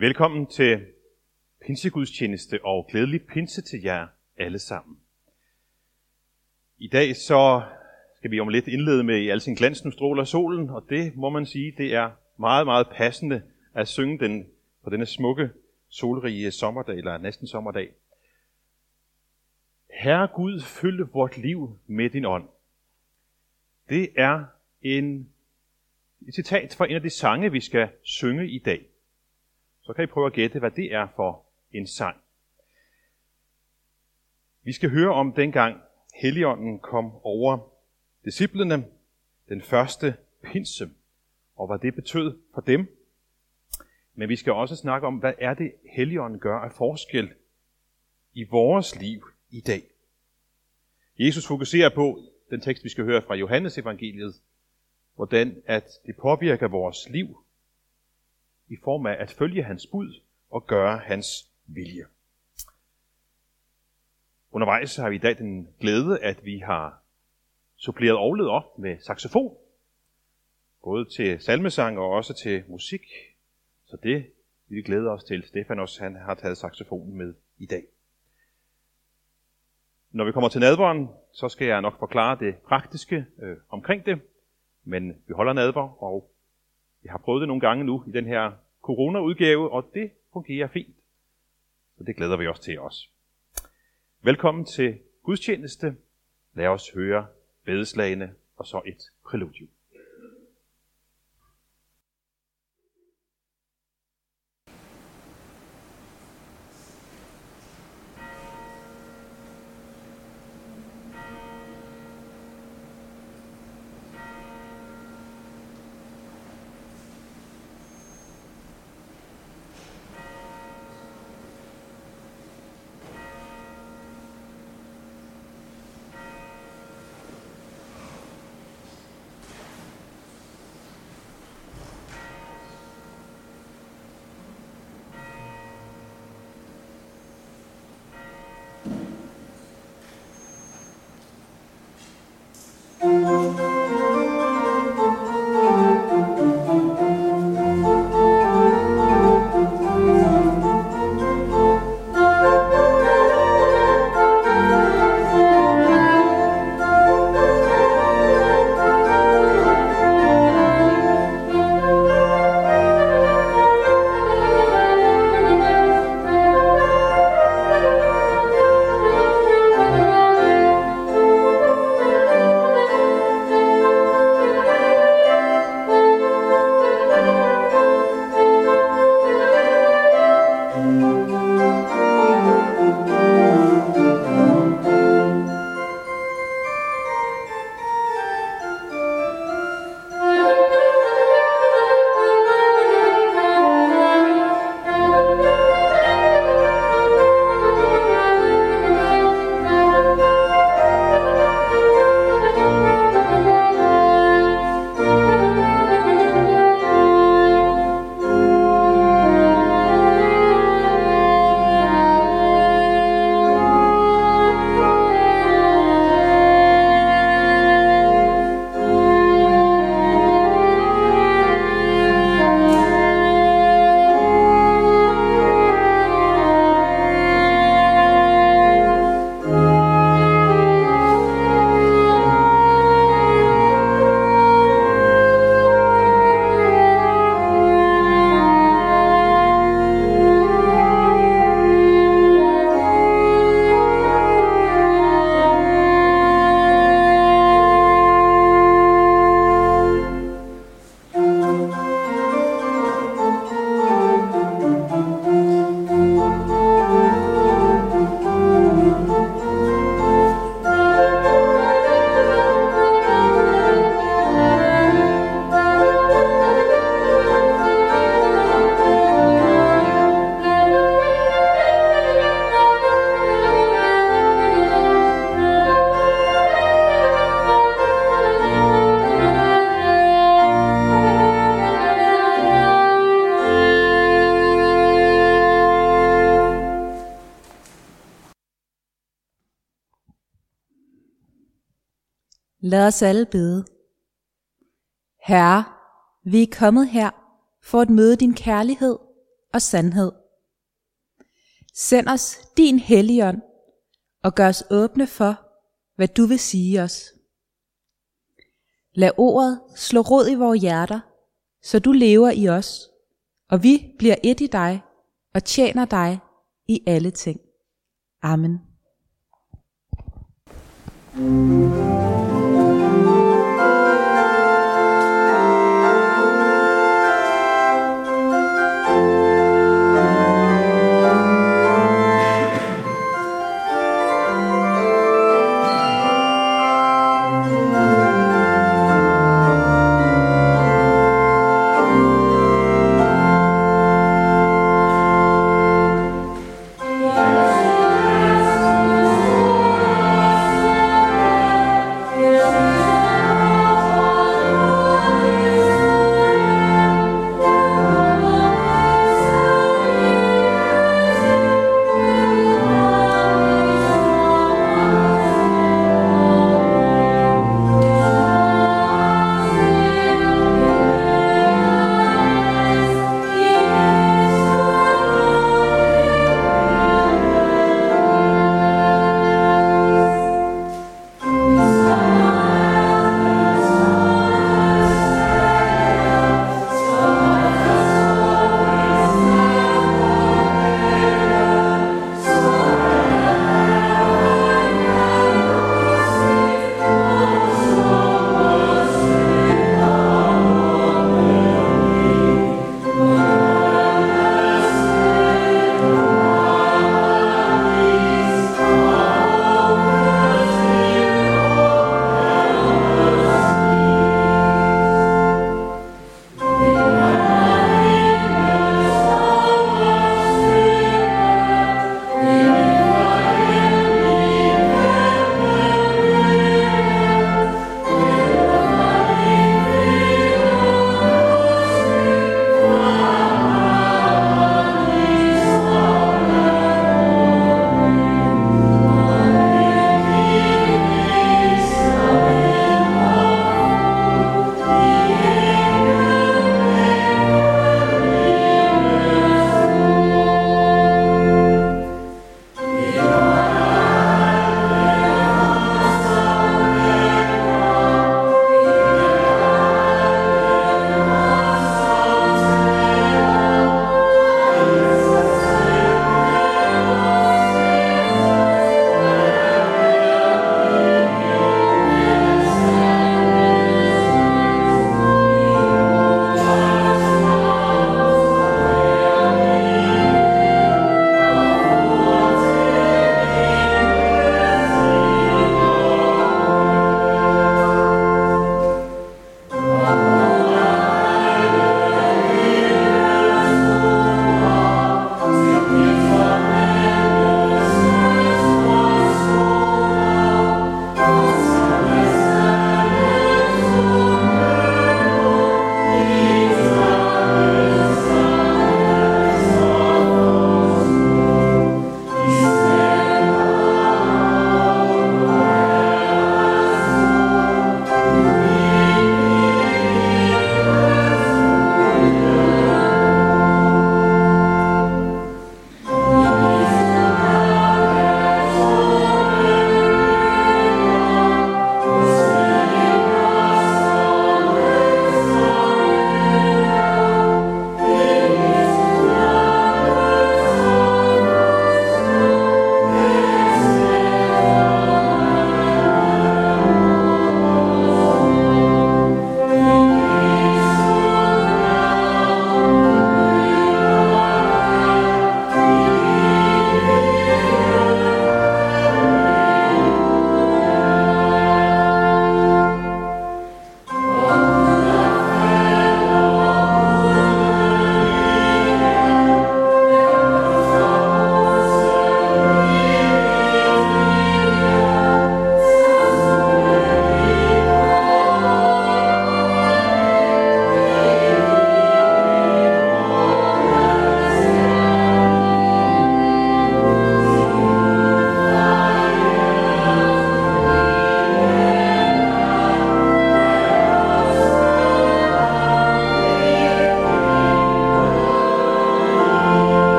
Velkommen til pinsegudstjeneste og glædelig pinse til jer alle sammen. I dag så skal vi om lidt indlede med i al sin glans nu stråler solen, og det må man sige, det er meget, meget passende at synge den på denne smukke, solrige sommerdag, eller næsten sommerdag. Herre Gud, følge vort liv med din ånd. Det er en, et citat fra en af de sange, vi skal synge i dag. Så kan I prøve at gætte, hvad det er for en sang. Vi skal høre om dengang Helligånden kom over disciplene den første pinse, og hvad det betød for dem. Men vi skal også snakke om, hvad er det Helligånden gør af forskel i vores liv i dag. Jesus fokuserer på den tekst, vi skal høre fra Johannes evangeliet, hvordan at det påvirker vores liv i form af at følge hans bud og gøre hans vilje. Undervejs har vi i dag den glæde, at vi har suppleret ovlet op med saxofon, både til salmesang og også til musik. Så det vil vi glæde os til. Stefanos han har taget saxofonen med i dag. Når vi kommer til nadveren, så skal jeg nok forklare det praktiske øh, omkring det. Men vi holder nadver, og jeg har prøvet det nogle gange nu i den her corona-udgave, og det fungerer fint. Så det glæder vi os til også. Velkommen til gudstjeneste. Lad os høre bedeslagene og så et præludium. Lad os alle bede. Herre, vi er kommet her for at møde din kærlighed og sandhed. Send os din helligånd og gør os åbne for, hvad du vil sige os. Lad ordet slå rod i vores hjerter, så du lever i os, og vi bliver et i dig og tjener dig i alle ting. Amen. Yeah.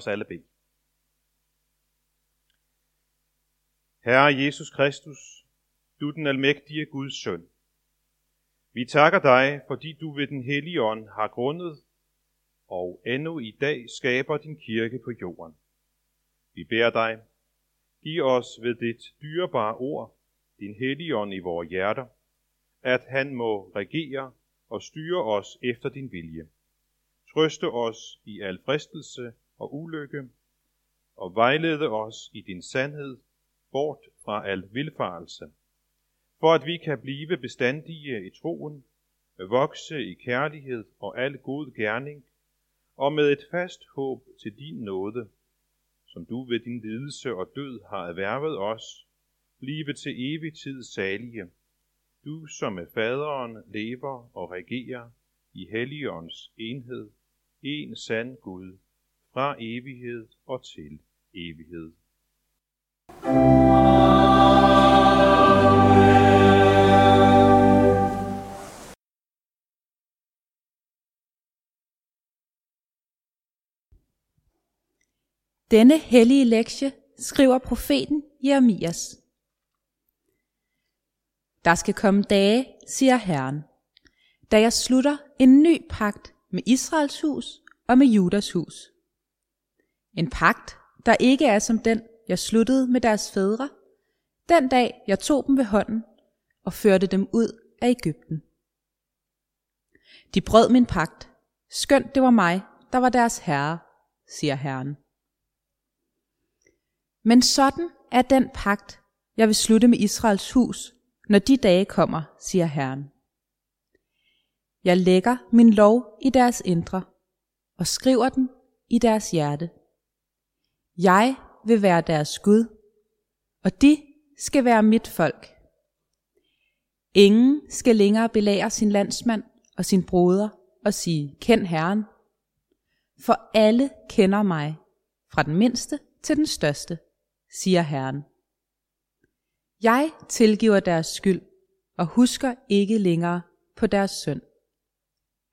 Os alle bede. Herre Jesus Kristus, du den almægtige Guds søn. Vi takker dig, fordi du ved den hellige ånd har grundet og endnu i dag skaber din kirke på jorden. Vi beder dig, giv os ved dit dyrebare ord, din hellige ånd i vores hjerter, at han må regere og styre os efter din vilje. Trøste os i al fristelse og ulykke, og vejlede os i din sandhed bort fra al vilfarelse, for at vi kan blive bestandige i troen, vokse i kærlighed og al god gerning, og med et fast håb til din nåde, som du ved din lidelse og død har erhvervet os, blive til evig tid salige, du som med faderen lever og regerer i Helligåndens enhed, en sand Gud, fra evighed og til evighed. Denne hellige lektie skriver profeten Jeremias. Der skal komme dage, siger Herren, da jeg slutter en ny pagt med Israels hus og med Judas hus. En pagt, der ikke er som den, jeg sluttede med deres fædre, den dag jeg tog dem ved hånden og førte dem ud af Ægypten. De brød min pagt, skønt det var mig, der var deres herre, siger Herren. Men sådan er den pagt, jeg vil slutte med Israels hus, når de dage kommer, siger Herren. Jeg lægger min lov i deres indre og skriver den i deres hjerte. Jeg vil være deres Gud, og de skal være mit folk. Ingen skal længere belære sin landsmand og sin broder og sige, kend Herren. For alle kender mig, fra den mindste til den største, siger Herren. Jeg tilgiver deres skyld og husker ikke længere på deres synd.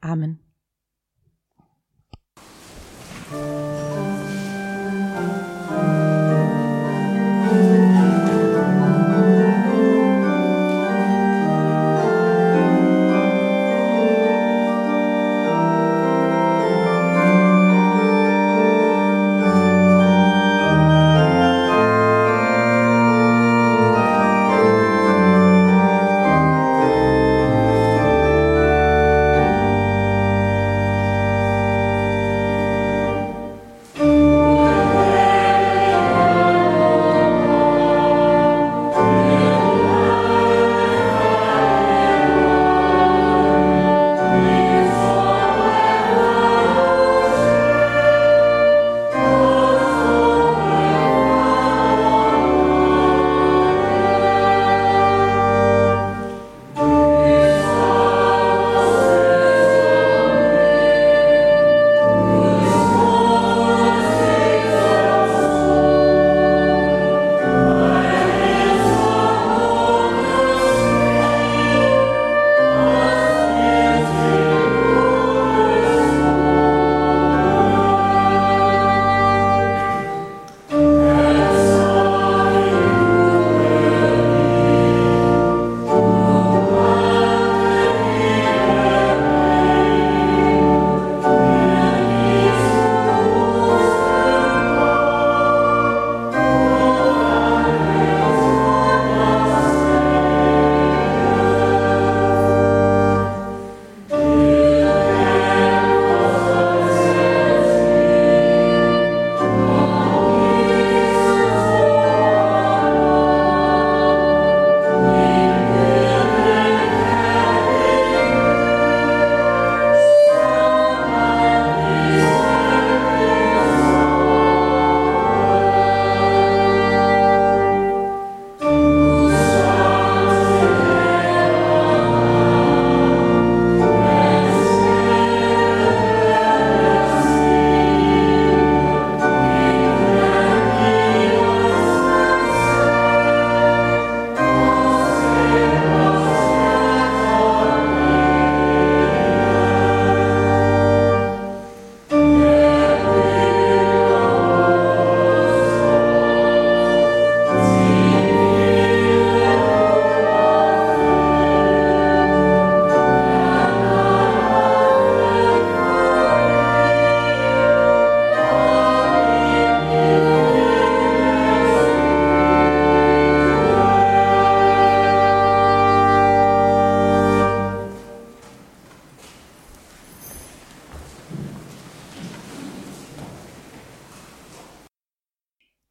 Amen.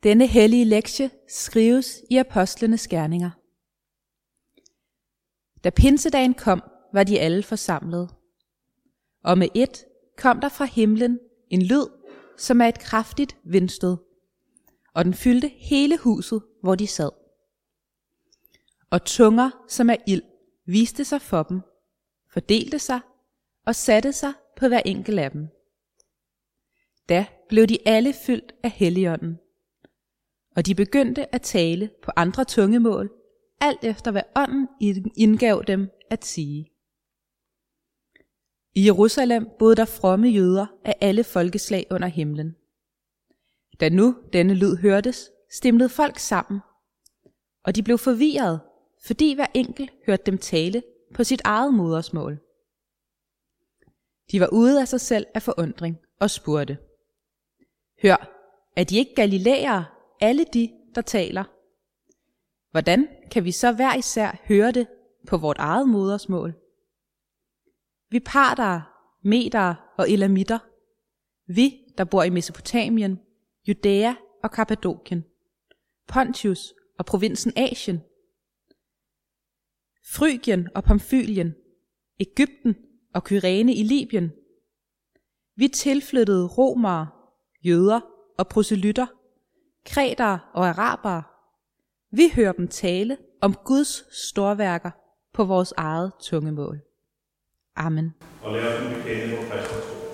Denne hellige lektie skrives i Apostlenes Gerninger. Da pinsedagen kom, var de alle forsamlet. Og med et kom der fra himlen en lyd, som er et kraftigt vindstød, og den fyldte hele huset, hvor de sad. Og tunger, som er ild, viste sig for dem, fordelte sig og satte sig på hver enkelt af dem. Da blev de alle fyldt af Helligånden, og de begyndte at tale på andre tungemål, alt efter hvad ånden indgav dem at sige. I Jerusalem boede der fromme jøder af alle folkeslag under himlen. Da nu denne lyd hørtes, stimlede folk sammen, og de blev forvirret, fordi hver enkelt hørte dem tale på sit eget modersmål. De var ude af sig selv af forundring og spurgte, Hør, er de ikke galilæere, alle de, der taler? Hvordan kan vi så hver især høre det på vort eget modersmål? Vi parter, meter og elamitter, vi, der bor i Mesopotamien, Judæa og Kappadokien, Pontius og provinsen Asien, Frygien og Pamfylien, Ægypten og Kyrene i Libyen. Vi tilflyttede romere, jøder og proselytter, kretere og arabere. Vi hører dem tale om Guds storværker på vores eget tungemål. Amen. Og lad os nu bekende på Kristus tro.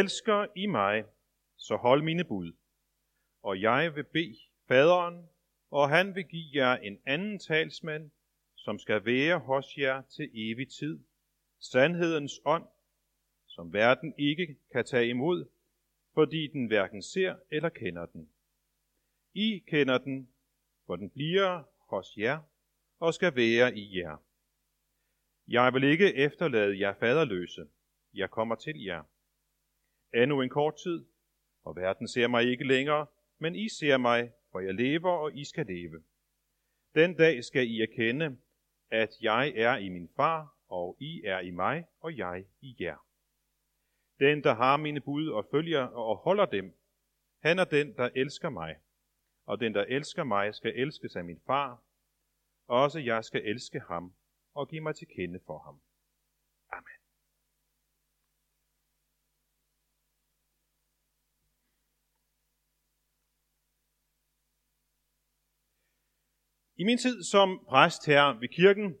Elsker I mig, så hold mine bud. Og jeg vil bede faderen, og han vil give jer en anden talsmand, som skal være hos jer til evig tid. Sandhedens ånd, som verden ikke kan tage imod, fordi den hverken ser eller kender den. I kender den, for den bliver hos jer og skal være i jer. Jeg vil ikke efterlade jer faderløse. Jeg kommer til jer. Endnu en kort tid, og verden ser mig ikke længere, men I ser mig, for jeg lever, og I skal leve. Den dag skal I erkende, at jeg er i min far, og I er i mig, og jeg i jer. Den, der har mine bud og følger og holder dem, han er den, der elsker mig. Og den, der elsker mig, skal elskes af min far. Også jeg skal elske ham og give mig til kende for ham. I min tid som præst her ved kirken,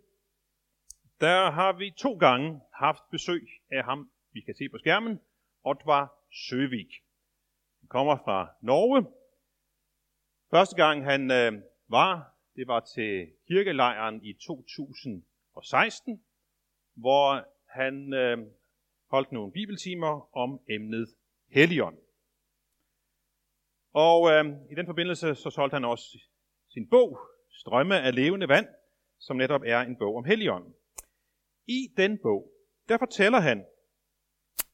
der har vi to gange haft besøg af ham, vi kan se på skærmen, Otvar Søvik. Han kommer fra Norge. Første gang han øh, var, det var til kirkelejren i 2016, hvor han øh, holdt nogle bibeltimer om emnet Helligånd. Og øh, i den forbindelse så solgte han også sin bog, Strømme af levende vand, som netop er en bog om Helligånden. I den bog, der fortæller han,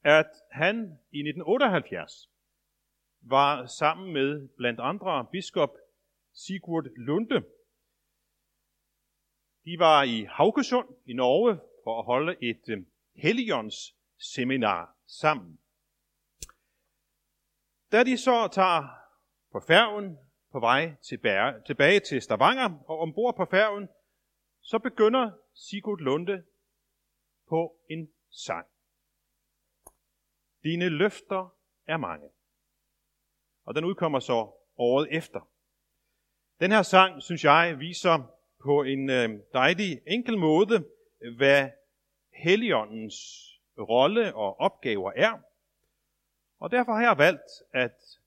at han i 1978 var sammen med blandt andre biskop Sigurd Lunde. De var i Haugesund i Norge for at holde et øh, Helligånds seminar sammen. Da de så tager på færgen på vej tilbage, tilbage til Stavanger, og ombord på færgen, så begynder Sigurd Lunde på en sang. Dine løfter er mange. Og den udkommer så året efter. Den her sang, synes jeg, viser på en øh, dejlig enkel måde, hvad Helligåndens rolle og opgaver er. Og derfor har jeg valgt at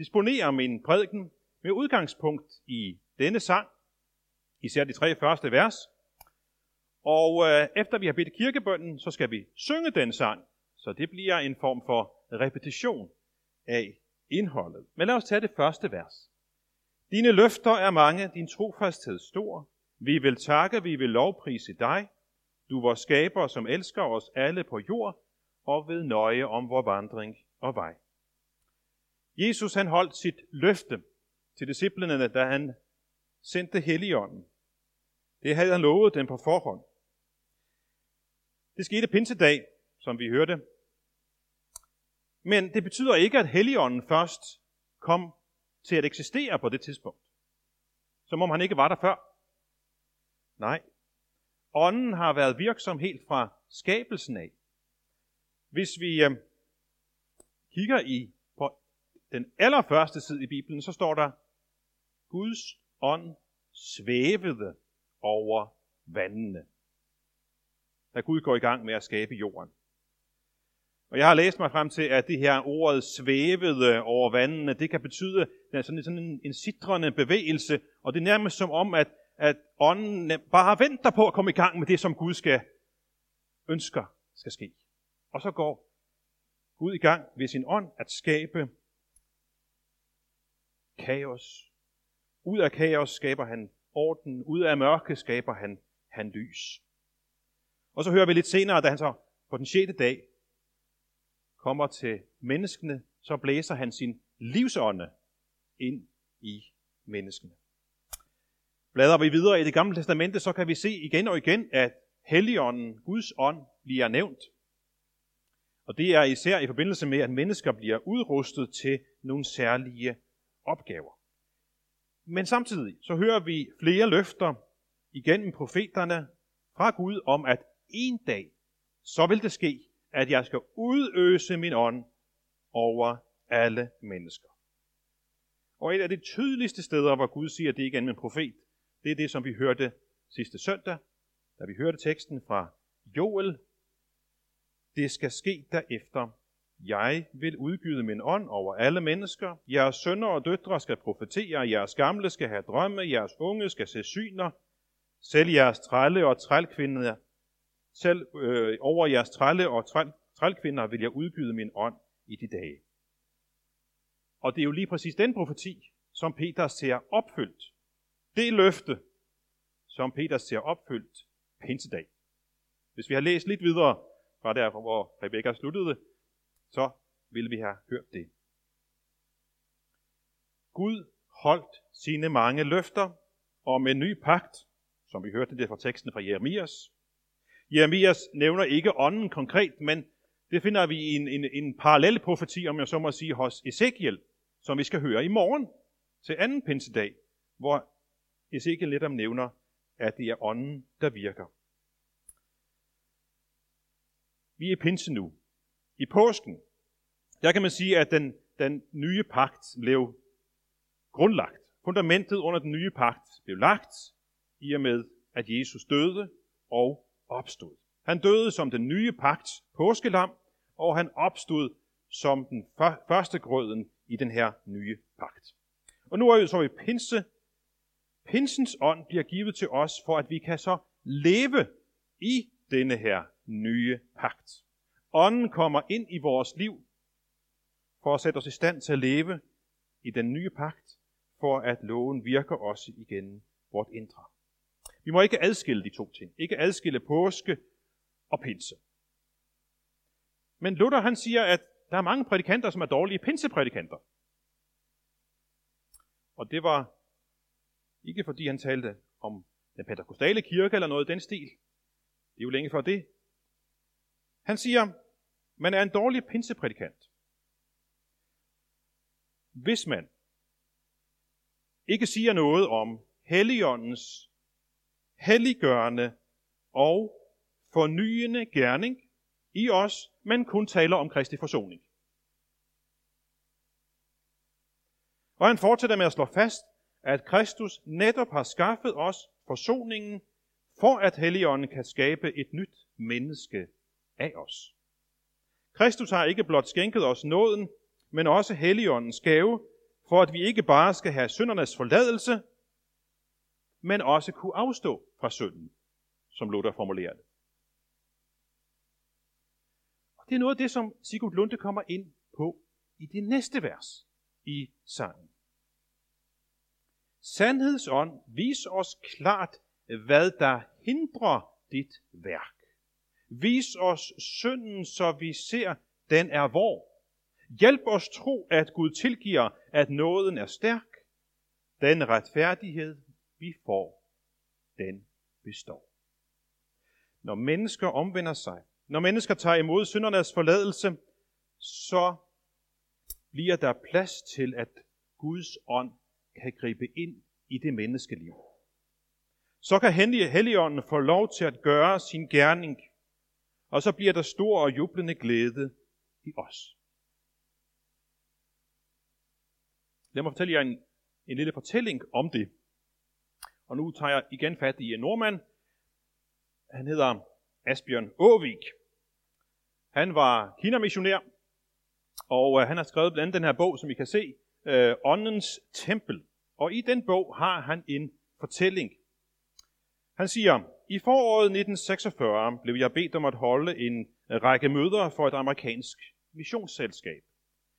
disponere min prædiken med udgangspunkt i denne sang, især de tre første vers. Og øh, efter vi har bedt kirkebønden, så skal vi synge den sang, så det bliver en form for repetition af indholdet. Men lad os tage det første vers. Dine løfter er mange, din trofasthed stor. Vi vil takke, vi vil lovprise dig. Du vores skaber, som elsker os alle på jord, og ved nøje om vor vandring og vej. Jesus han holdt sit løfte til disciplene, da han sendte Helligånden. Det havde han lovet dem på forhånd. Det skete pinsedag, som vi hørte. Men det betyder ikke, at Helligånden først kom til at eksistere på det tidspunkt. Som om han ikke var der før. Nej. Ånden har været virksom helt fra skabelsen af. Hvis vi øh, kigger i den allerførste side i Bibelen, så står der, Guds ånd svævede over vandene, da Gud går i gang med at skabe jorden. Og jeg har læst mig frem til, at det her ordet svævede over vandene, det kan betyde er sådan, sådan en, en sidrende bevægelse, og det er nærmest som om, at, at ånden bare venter på at komme i gang med det, som Gud skal ønsker skal ske. Og så går Gud i gang ved sin ånd at skabe kaos. Ud af kaos skaber han orden. Ud af mørke skaber han, han lys. Og så hører vi lidt senere, da han så på den sjette dag kommer til menneskene, så blæser han sin livsånde ind i menneskene. Bladrer vi videre i det gamle testamente, så kan vi se igen og igen, at Helligånden, Guds ånd, bliver nævnt. Og det er især i forbindelse med, at mennesker bliver udrustet til nogle særlige opgaver. Men samtidig så hører vi flere løfter igennem profeterne fra Gud om, at en dag, så vil det ske, at jeg skal udøse min ånd over alle mennesker. Og et af de tydeligste steder, hvor Gud siger det igen med en profet, det er det, som vi hørte sidste søndag, da vi hørte teksten fra Joel. Det skal ske derefter. Jeg vil udgyde min ånd over alle mennesker. Jeres sønner og døtre skal profetere, jeres gamle skal have drømme, jeres unge skal se syner. Selv jeres trælle og trælkvinder, selv øh, over jeres trælle og træl, trælkvinder vil jeg udgyde min ånd i de dage. Og det er jo lige præcis den profeti, som Peter ser opfyldt. Det løfte, som Peter ser opfyldt pinsedag. Hvis vi har læst lidt videre fra der, hvor Rebekka sluttede, så vil vi have hørt det. Gud holdt sine mange løfter om en ny pagt, som vi hørte det fra teksten fra Jeremias. Jeremias nævner ikke ånden konkret, men det finder vi i en, en, en parallel profeti, om jeg så må sige, hos Ezekiel, som vi skal høre i morgen til anden pinsedag, hvor Ezekiel netop nævner, at det er ånden, der virker. Vi er pinse nu. I påsken, der kan man sige, at den, den nye pagt blev grundlagt. Fundamentet under den nye pagt blev lagt i og med, at Jesus døde og opstod. Han døde som den nye pagts påskelam, og han opstod som den første grøden i den her nye pagt. Og nu er vi så i pinse. Pinsens ånd bliver givet til os, for at vi kan så leve i denne her nye pagt. Ånden kommer ind i vores liv for at sætte os i stand til at leve i den nye pagt, for at loven virker også igen vort indre. Vi må ikke adskille de to ting. Ikke adskille påske og pinse. Men Luther han siger, at der er mange prædikanter, som er dårlige pinseprædikanter. Og det var ikke fordi han talte om den pentakostale kirke eller noget i den stil. Det er jo længe før det. Han siger, man er en dårlig pinseprædikant. Hvis man ikke siger noget om Helligåndens helliggørende og fornyende gerning i os, men kun taler om Kristi forsoning. Og han fortsætter med at slå fast, at Kristus netop har skaffet os forsoningen, for at Helligånden kan skabe et nyt menneske af os. Kristus har ikke blot skænket os nåden, men også Helligåndens gave, for at vi ikke bare skal have syndernes forladelse, men også kunne afstå fra synden, som Luther formulerer det. Og det er noget af det, som Sigurd Lunde kommer ind på i det næste vers i sangen. Sandhedsånd, vis os klart, hvad der hindrer dit værk. Vis os synden, så vi ser, den er vor. Hjælp os tro, at Gud tilgiver, at nåden er stærk. Den retfærdighed, vi får, den består. Når mennesker omvender sig, når mennesker tager imod syndernes forladelse, så bliver der plads til, at Guds ånd kan gribe ind i det menneskeliv. Så kan Helligånden få lov til at gøre sin gerning, og så bliver der stor og jublende glæde i os. Lad mig fortælle jer en, en lille fortælling om det. Og nu tager jeg igen fat i en nordmand. Han hedder Asbjørn Åvik. Han var kinamissionær, og øh, han har skrevet blandt andet den her bog, som I kan se, øh, Åndens Tempel. Og i den bog har han en fortælling. Han siger, i foråret 1946 blev jeg bedt om at holde en øh, række møder for et amerikansk missionsselskab.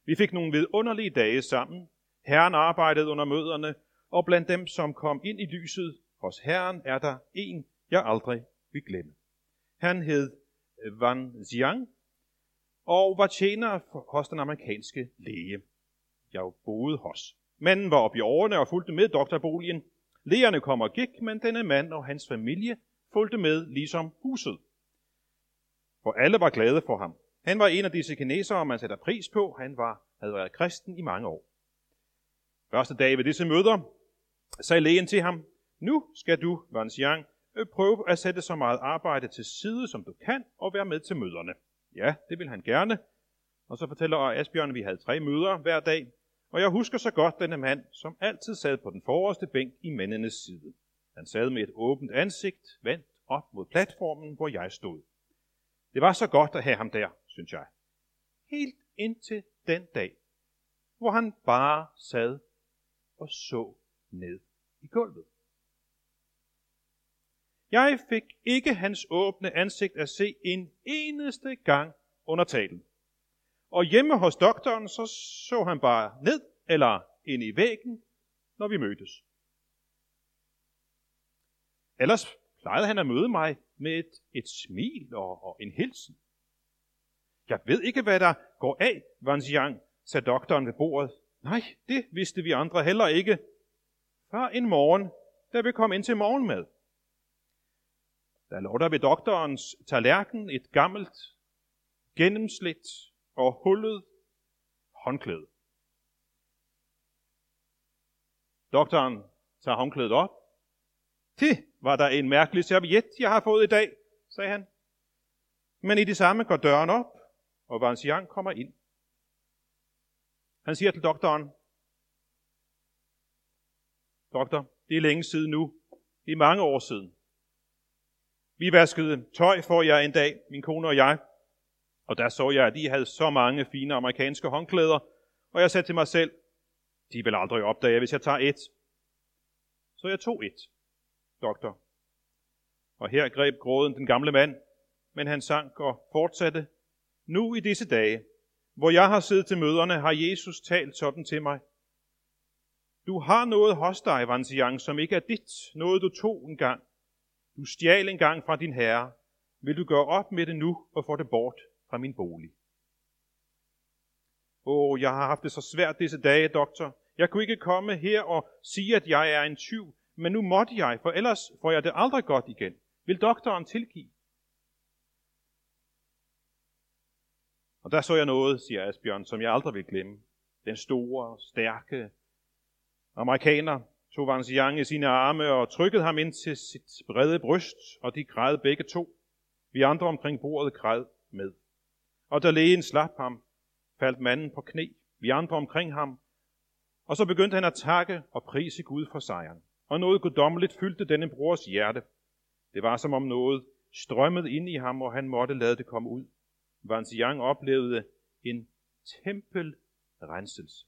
Vi fik nogle vidunderlige dage sammen. Herren arbejdede under møderne, og blandt dem, som kom ind i lyset hos Herren, er der en, jeg aldrig vil glemme. Han hed øh, Van Ziang og var tjener hos den amerikanske læge, jeg boede hos. Manden var oppe i årene og fulgte med doktorboligen. Lægerne kom og gik, men denne mand og hans familie fulgte med ligesom huset. For alle var glade for ham. Han var en af disse kinesere, man sætter pris på. Han var, havde været kristen i mange år. Første dag ved disse møder sagde lægen til ham, nu skal du, Van Xiang, øh, prøve at sætte så meget arbejde til side, som du kan, og være med til møderne. Ja, det vil han gerne. Og så fortæller Asbjørn, at vi havde tre møder hver dag, og jeg husker så godt denne mand, som altid sad på den forreste bænk i mændenes side. Han sad med et åbent ansigt, vendt op mod platformen, hvor jeg stod. Det var så godt at have ham der, synes jeg. Helt indtil den dag, hvor han bare sad og så ned i gulvet. Jeg fik ikke hans åbne ansigt at se en eneste gang under talen. Og hjemme hos doktoren, så så han bare ned eller ind i væggen, når vi mødtes. Ellers plejede han at møde mig med et, et smil og, og en hilsen. Jeg ved ikke, hvad der går af, Vanjiang, sagde doktoren ved bordet. Nej, det vidste vi andre heller ikke. Før en morgen, da vi kom ind til morgenmad. Der lå der ved doktorens tallerken et gammelt, gennemslidt og hullet håndklæde. Doktoren tager håndklædet op. Det var der en mærkelig serviet, jeg har fået i dag, sagde han. Men i det samme går døren op, og Vansian kommer ind. Han siger til doktoren, Doktor, det er længe siden nu. Det er mange år siden. Vi vaskede tøj for jer en dag, min kone og jeg. Og der så jeg, at I havde så mange fine amerikanske håndklæder. Og jeg sagde til mig selv, de vil aldrig opdage, hvis jeg tager et. Så jeg tog et, doktor. Og her greb gråden den gamle mand, men han sank og fortsatte. Nu i disse dage, hvor jeg har siddet til møderne, har Jesus talt sådan til mig. Du har noget hos dig, Vansiang, som ikke er dit, noget du tog engang. Du stjal engang fra din herre. Vil du gøre op med det nu og få det bort fra min bolig? Åh, oh, jeg har haft det så svært disse dage, doktor. Jeg kunne ikke komme her og sige, at jeg er en tyv, men nu måtte jeg, for ellers får jeg det aldrig godt igen. Vil doktoren tilgive? Og der så jeg noget, siger Asbjørn, som jeg aldrig vil glemme. Den store, stærke amerikaner tog Wang Xiang i sine arme og trykkede ham ind til sit brede bryst, og de græd begge to. Vi andre omkring bordet græd med. Og da lægen slap ham, faldt manden på knæ. Vi andre omkring ham. Og så begyndte han at takke og prise Gud for sejren. Og noget guddommeligt fyldte denne brors hjerte. Det var som om noget strømmede ind i ham, og han måtte lade det komme ud. Wang Xiang oplevede en tempelrenselse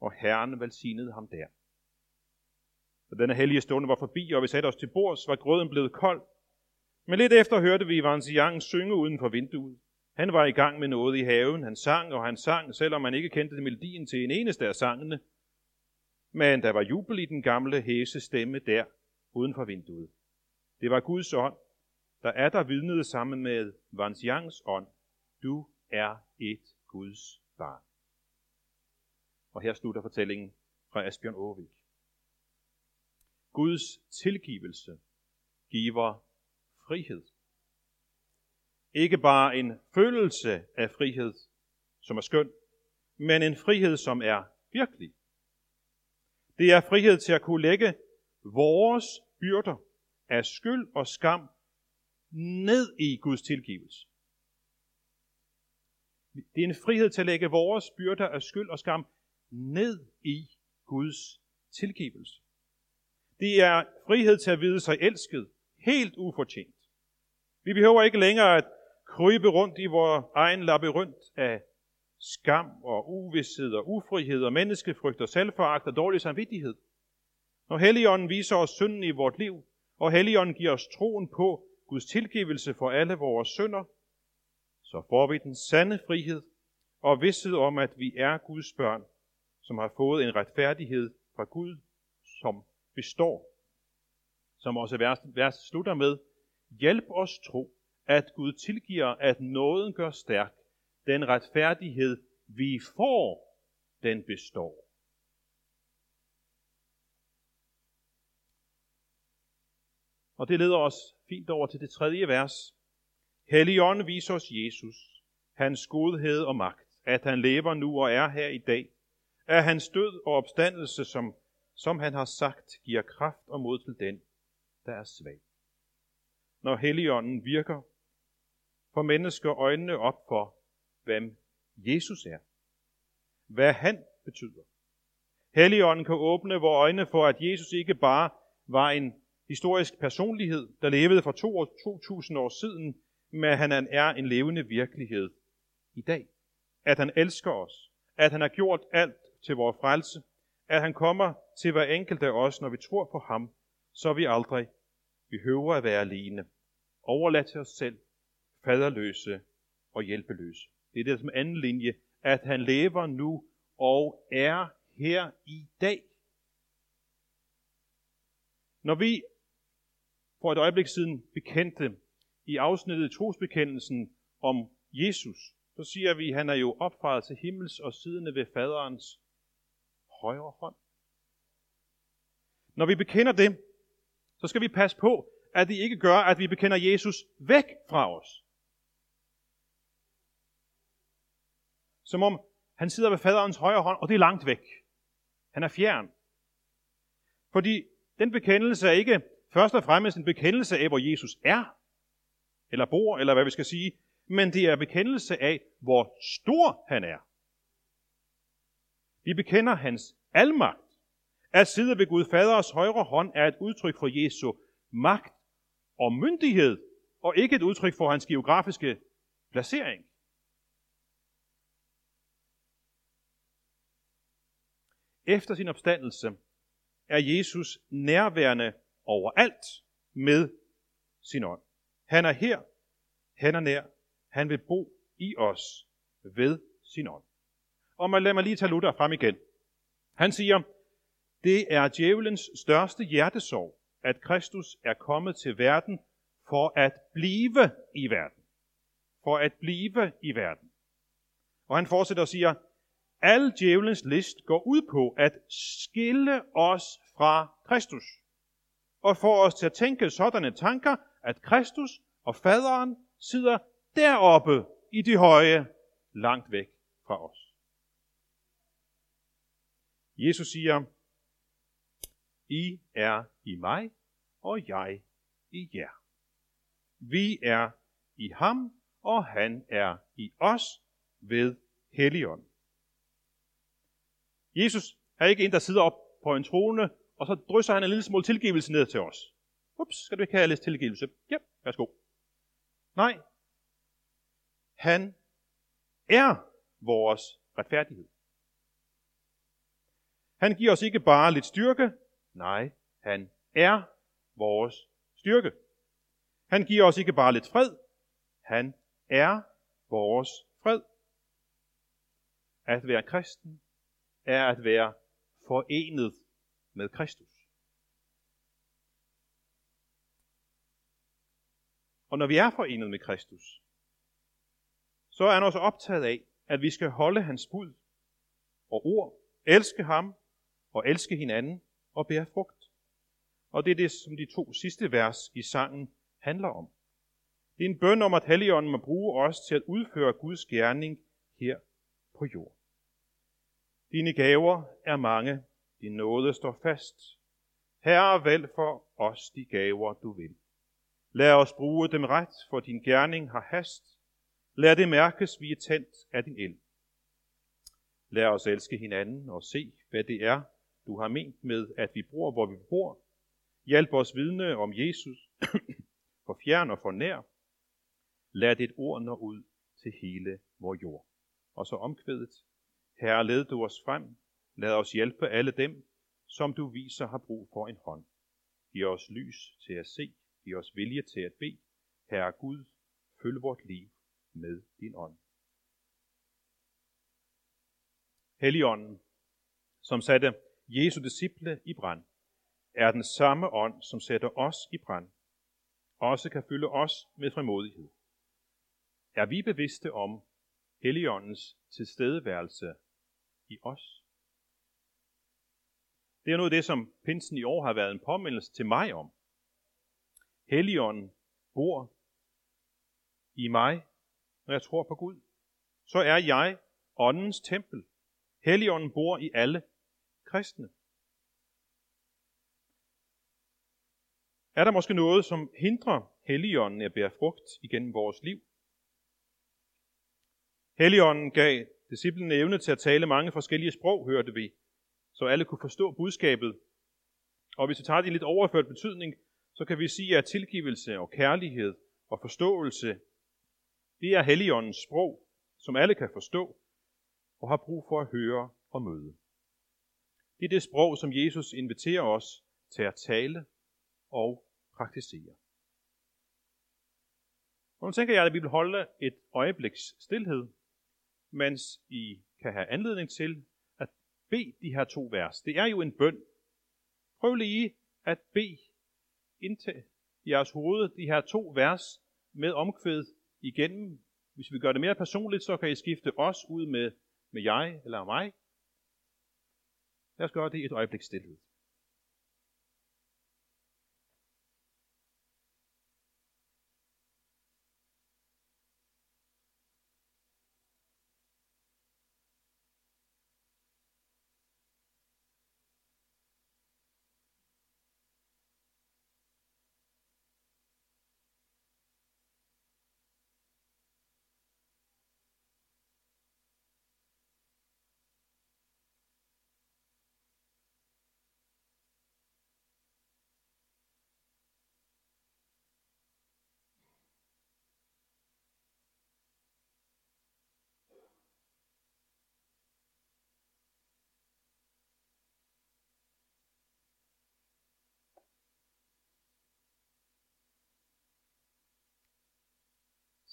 og Herren velsignede ham der. Da denne hellige stunde var forbi, og vi satte os til bords, var grøden blevet kold. Men lidt efter hørte vi Van Yang synge uden for vinduet. Han var i gang med noget i haven. Han sang, og han sang, selvom man ikke kendte melodien til en eneste af sangene. Men der var jubel i den gamle hæse stemme der, uden for vinduet. Det var Guds ånd, der er der vidnede sammen med Van ånd. Du er et Guds barn. Og her slutter fortællingen fra Asbjørn Aarvik. Guds tilgivelse giver frihed. Ikke bare en følelse af frihed, som er skøn, men en frihed, som er virkelig. Det er frihed til at kunne lægge vores byrder af skyld og skam ned i Guds tilgivelse. Det er en frihed til at lægge vores byrder af skyld og skam ned i Guds tilgivelse. Det er frihed til at vide sig elsket, helt ufortjent. Vi behøver ikke længere at krybe rundt i vores egen labyrint af skam og uvidshed og ufrihed og menneskefrygt og selvforagt og dårlig samvittighed. Når Helligånden viser os synden i vort liv, og Helligånden giver os troen på Guds tilgivelse for alle vores synder, så får vi den sande frihed og vidsthed om, at vi er Guds børn, som har fået en retfærdighed fra Gud, som består. Som også vers, vers slutter med, hjælp os tro, at Gud tilgiver, at nåden gør stærk. Den retfærdighed, vi får, den består. Og det leder os fint over til det tredje vers. Helligånden viser os Jesus, hans godhed og magt, at han lever nu og er her i dag, at hans død og opstandelse, som, som han har sagt, giver kraft og mod til den, der er svag. Når Helligånden virker, får mennesker øjnene op for, hvem Jesus er. Hvad han betyder. Helligånden kan åbne vores øjne for, at Jesus ikke bare var en historisk personlighed, der levede for 2000 år siden, men at han er en levende virkelighed i dag. At han elsker os. At han har gjort alt til vores frelse. At han kommer til hver enkelt af os, når vi tror på ham, så vi aldrig behøver at være alene. Overladt til os selv, faderløse og hjælpeløse. Det er det som anden linje, at han lever nu og er her i dag. Når vi for et øjeblik siden bekendte i afsnittet trosbekendelsen om Jesus, så siger vi, at han er jo opfaret til himmels og siddende ved faderens højre hånd. Når vi bekender det, så skal vi passe på, at det ikke gør, at vi bekender Jesus væk fra os. Som om han sidder ved faderens højre hånd, og det er langt væk. Han er fjern. Fordi den bekendelse er ikke først og fremmest en bekendelse af, hvor Jesus er, eller bor, eller hvad vi skal sige, men det er bekendelse af, hvor stor han er. Vi bekender hans almagt. At sidde ved Gud Faders højre hånd er et udtryk for Jesu magt og myndighed, og ikke et udtryk for hans geografiske placering. Efter sin opstandelse er Jesus nærværende overalt med sin ånd. Han er her, han er nær, han vil bo i os ved sin ånd. Og man lad mig lige tage Luther frem igen. Han siger, det er djævelens største hjertesorg, at Kristus er kommet til verden for at blive i verden. For at blive i verden. Og han fortsætter og siger, al djævelens list går ud på at skille os fra Kristus. Og få os til at tænke sådanne tanker, at Kristus og faderen sidder deroppe i de høje, langt væk fra os. Jesus siger, I er i mig, og jeg i jer. Vi er i ham, og han er i os ved Helligånden. Jesus er ikke en, der sidder op på en trone, og så drysser han en lille smule tilgivelse ned til os. Ups, skal du ikke have lidt tilgivelse? Ja, værsgo. Nej. Han er vores retfærdighed. Han giver os ikke bare lidt styrke, nej, han er vores styrke. Han giver os ikke bare lidt fred, han er vores fred. At være kristen er at være forenet med Kristus. Og når vi er forenet med Kristus, så er han også optaget af, at vi skal holde hans bud og ord, elske ham og elske hinanden og bære frugt. Og det er det, som de to sidste vers i sangen handler om. Det er en bøn om, at Helligånden må bruge os til at udføre Guds gerning her på jorden. Dine gaver er mange, din nåde står fast. Herre, vælg for os de gaver, du vil. Lad os bruge dem ret, for din gerning har hast. Lad det mærkes, vi er tændt af din ild. Lad os elske hinanden og se, hvad det er, du har ment med, at vi bor, hvor vi bor. Hjælp os vidne om Jesus, for fjern og for nær. Lad dit ord nå ud til hele vor jord. Og så omkvædet. Herre, led du os frem. Lad os hjælpe alle dem, som du viser har brug for en hånd. Giv os lys til at se. Giv os vilje til at bede. Herre Gud, følg vort liv med din ånd. Helligånden, som satte Jesu disciple i brand, er den samme ånd, som sætter os i brand, også kan fylde os med frimodighed. Er vi bevidste om Helligåndens tilstedeværelse i os? Det er noget af det, som pinsen i år har været en påmindelse til mig om. Helligånden bor i mig, når jeg tror på Gud, så er jeg åndens tempel. Helligånden bor i alle kristne. Er der måske noget, som hindrer Helligånden at bære frugt igennem vores liv? Helligånden gav disciplene evne til at tale mange forskellige sprog, hørte vi, så alle kunne forstå budskabet. Og hvis vi tager det i lidt overført betydning, så kan vi sige, at tilgivelse og kærlighed og forståelse, det er Helligåndens sprog, som alle kan forstå og har brug for at høre og møde. Det er det sprog, som Jesus inviterer os til at tale og praktisere. Og nu tænker jeg, at vi vil holde et øjebliks stillhed, mens I kan have anledning til at bede de her to vers. Det er jo en bøn. Prøv lige at bede indtil jeres hoved de her to vers med omkvæd igennem. Hvis vi gør det mere personligt, så kan I skifte os ud med, med jeg eller mig. Lad os gøre det i et øjeblik stillhed.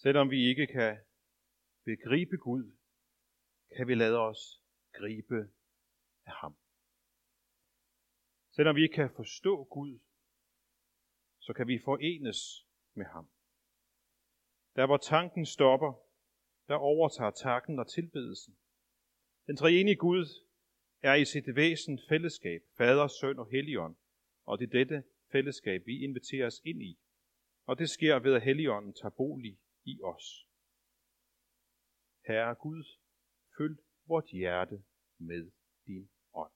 Selvom vi ikke kan begribe Gud, kan vi lade os gribe af ham. Selvom vi ikke kan forstå Gud, så kan vi forenes med ham. Der hvor tanken stopper, der overtager takken og tilbedelsen. Den treenige Gud er i sit væsen fællesskab, Fader, Søn og Helligånd, og det er dette fællesskab, vi inviteres ind i. Og det sker ved, at Helligånden tager bolig i os. Herre Gud, følg vort hjerte med din ånd.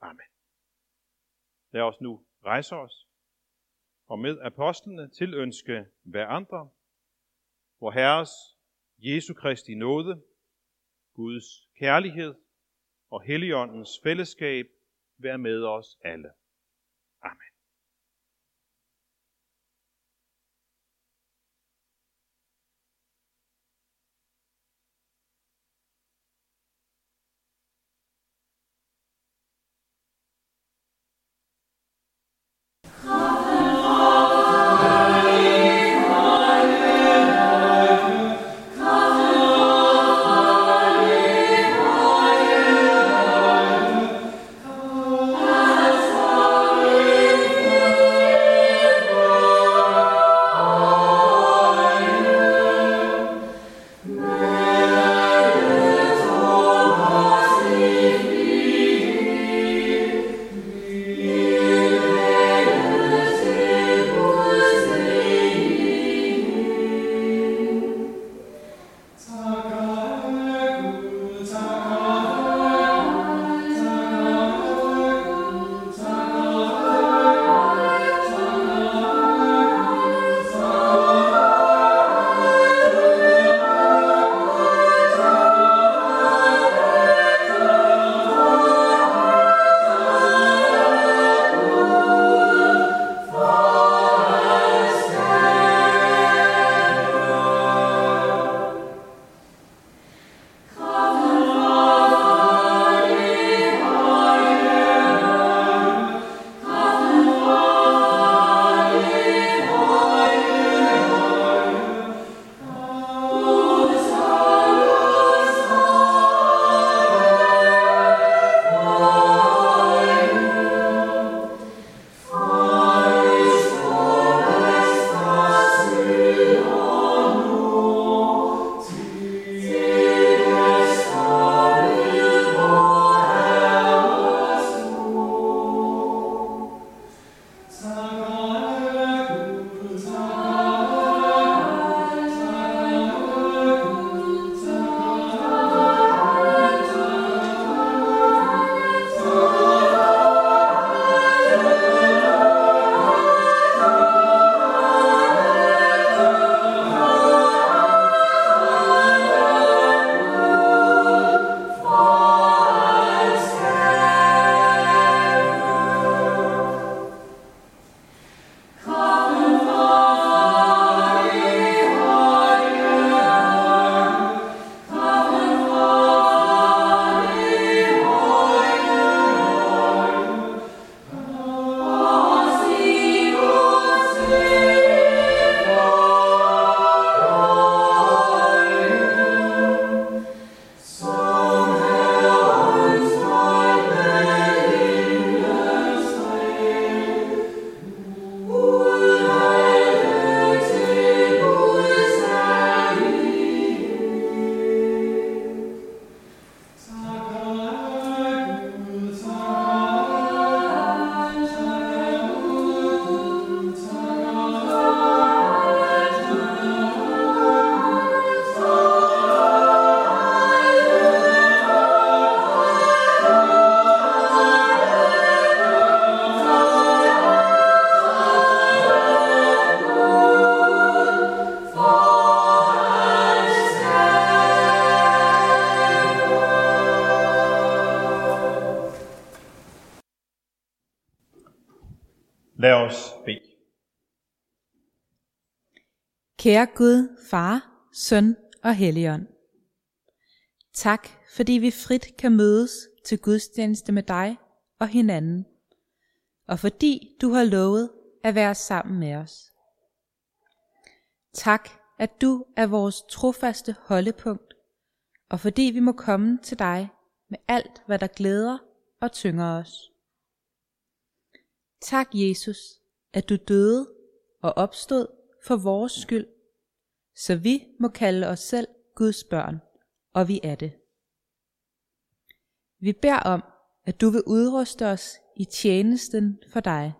Amen. Lad os nu rejse os og med apostlene tilønske hver andre, hvor Herres Jesu Kristi nåde, Guds kærlighed og Helligåndens fællesskab være med os alle. Kære Gud, Far, Søn og Helligånd. Tak, fordi vi frit kan mødes til gudstjeneste med dig og hinanden, og fordi du har lovet at være sammen med os. Tak, at du er vores trofaste holdepunkt, og fordi vi må komme til dig med alt, hvad der glæder og tynger os. Tak, Jesus, at du døde og opstod for vores skyld, så vi må kalde os selv Guds børn, og vi er det. Vi beder om, at du vil udruste os i tjenesten for dig.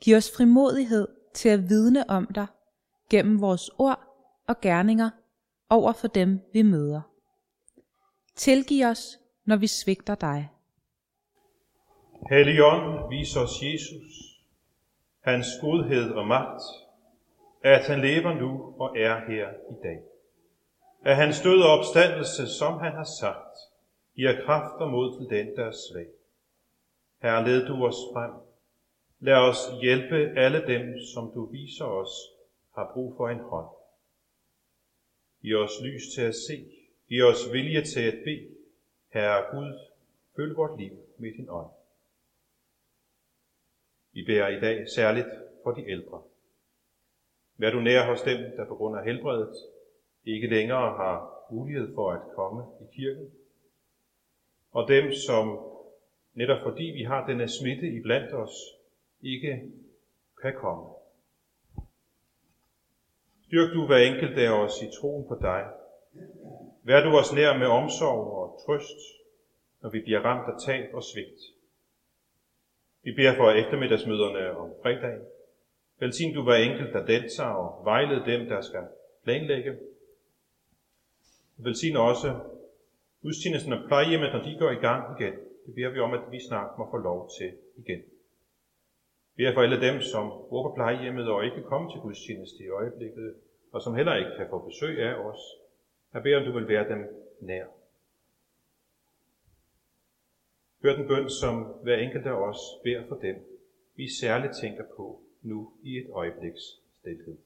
Giv os frimodighed til at vidne om dig gennem vores ord og gerninger over for dem, vi møder. Tilgiv os, når vi svigter dig. Helligånd, vis os Jesus, hans godhed og magt, at han lever nu og er her i dag. At hans død og opstandelse, som han har sagt, giver kraft og mod til den, der er svag. Herre, led du os frem. Lad os hjælpe alle dem, som du viser os, har brug for en hånd. Giv os lys til at se. Giv os vilje til at bede. Herre Gud, følg vort liv med din ånd. Vi beder i dag særligt for de ældre. Vær du nær hos dem, der på grund af helbredet ikke længere har mulighed for at komme i kirken. Og dem, som netop fordi vi har denne smitte i blandt os, ikke kan komme. Styrk du hver enkelt af os i troen på dig. Vær du os nær med omsorg og trøst, når vi bliver ramt af tab og svigt. Vi beder for eftermiddagsmøderne om fredagen. Velsign du hver enkelt, der deltager og vejled dem, der skal planlægge. Velsign også gudstjenesten og plejehjemmet, når de går i gang igen. Det beder vi om, at vi snart må få lov til igen. Vi er for alle dem, som bor på plejehjemmet og ikke kan komme til gudstjeneste i øjeblikket, og som heller ikke kan få besøg af os. Jeg beder, om du vil være dem nær. Hør den bøn, som hver enkelt af os beder for dem, vi særligt tænker på nu i et øjebliks stilhed.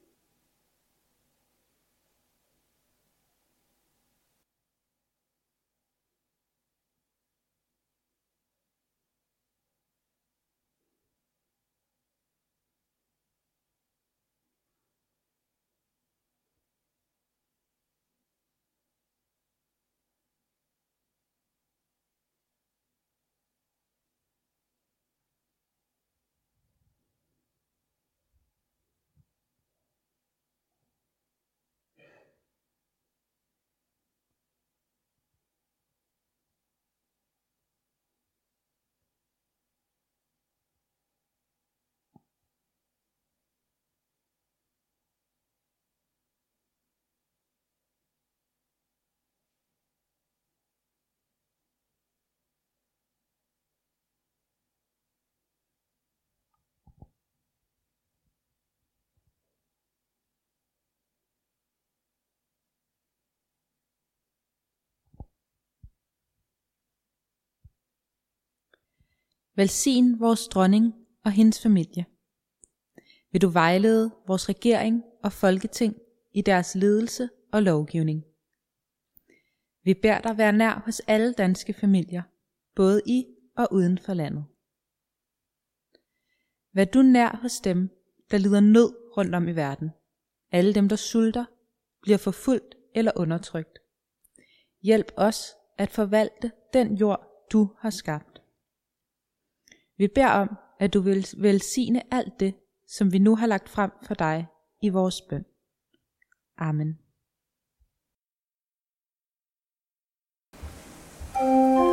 Velsign vores dronning og hendes familie. Vil du vejlede vores regering og folketing i deres ledelse og lovgivning. Vi beder dig være nær hos alle danske familier, både i og uden for landet. Vær du nær hos dem, der lider nød rundt om i verden. Alle dem, der sulter, bliver forfulgt eller undertrykt. Hjælp os at forvalte den jord, du har skabt. Vi beder om, at du vil velsigne alt det, som vi nu har lagt frem for dig i vores bøn. Amen. thank you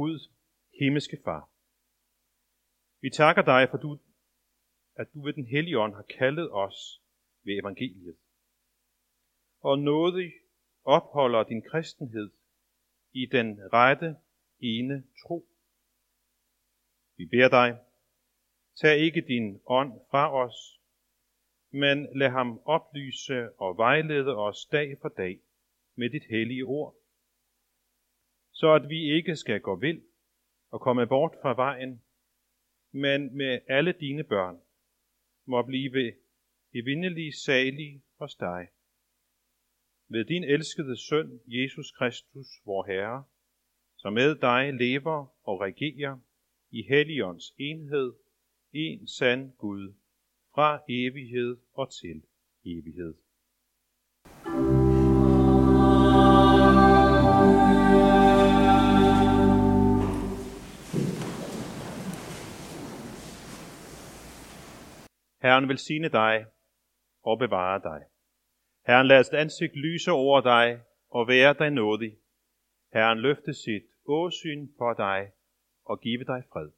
Gud, himmelske Far. Vi takker dig, for du, at du ved den hellige ånd har kaldet os ved evangeliet. Og nådig opholder din kristenhed i den rette ene tro. Vi beder dig, tag ikke din ånd fra os, men lad ham oplyse og vejlede os dag for dag med dit hellige ord, så at vi ikke skal gå vild og komme bort fra vejen, men med alle dine børn må blive evindelig salige hos dig. Ved din elskede søn, Jesus Kristus, vor Herre, som med dig lever og regerer i Helligåndens enhed, en sand Gud, fra evighed og til evighed. Herren velsigne dig og bevare dig. Herren lad sit ansigt lyse over dig og være dig nådig. Herren løfte sit åsyn på dig og give dig fred.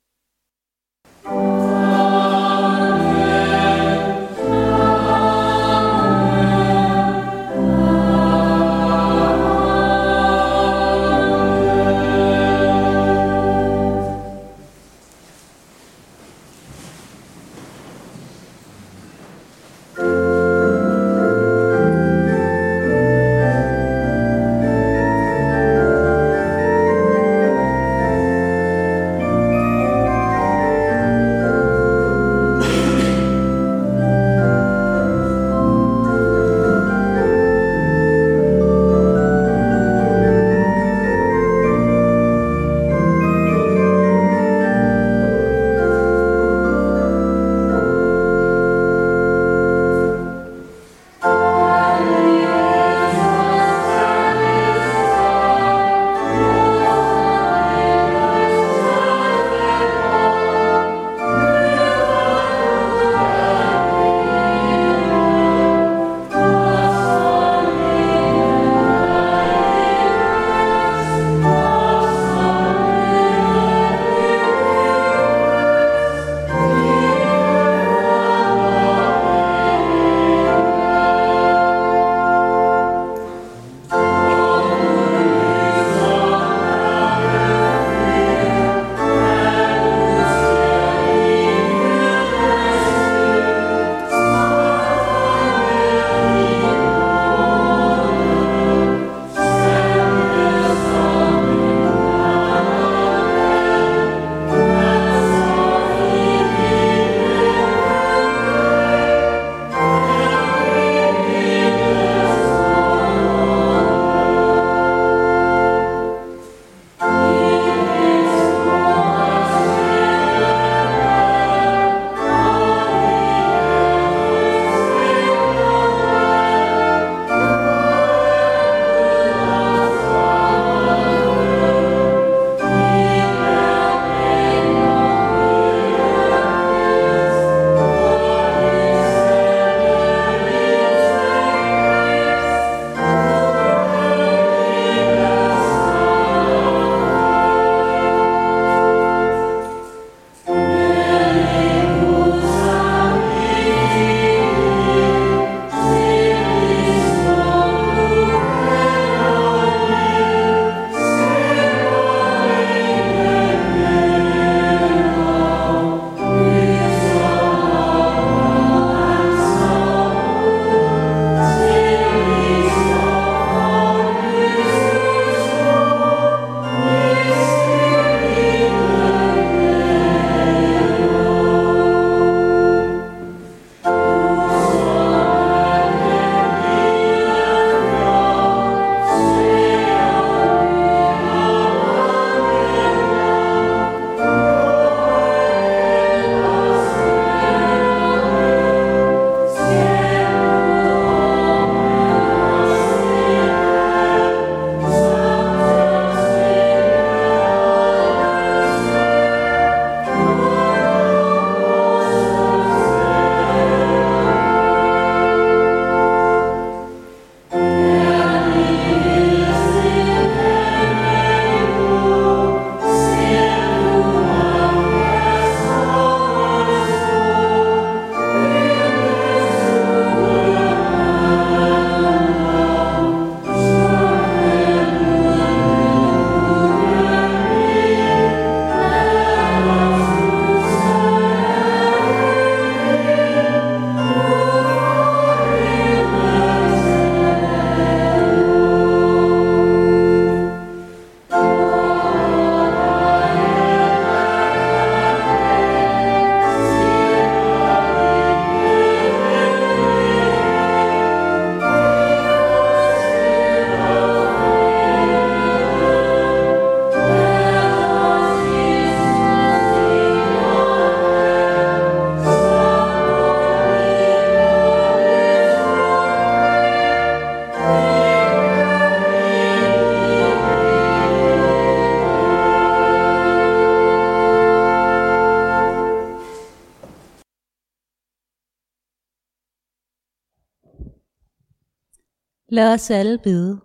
Lad os alle bede.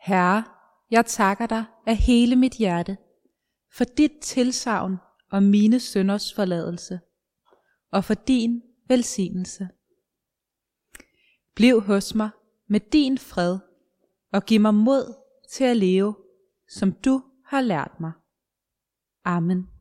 Herre, jeg takker dig af hele mit hjerte for dit tilsavn om mine sønders forladelse og for din velsignelse. Bliv hos mig med din fred og giv mig mod til at leve, som du har lært mig. Amen.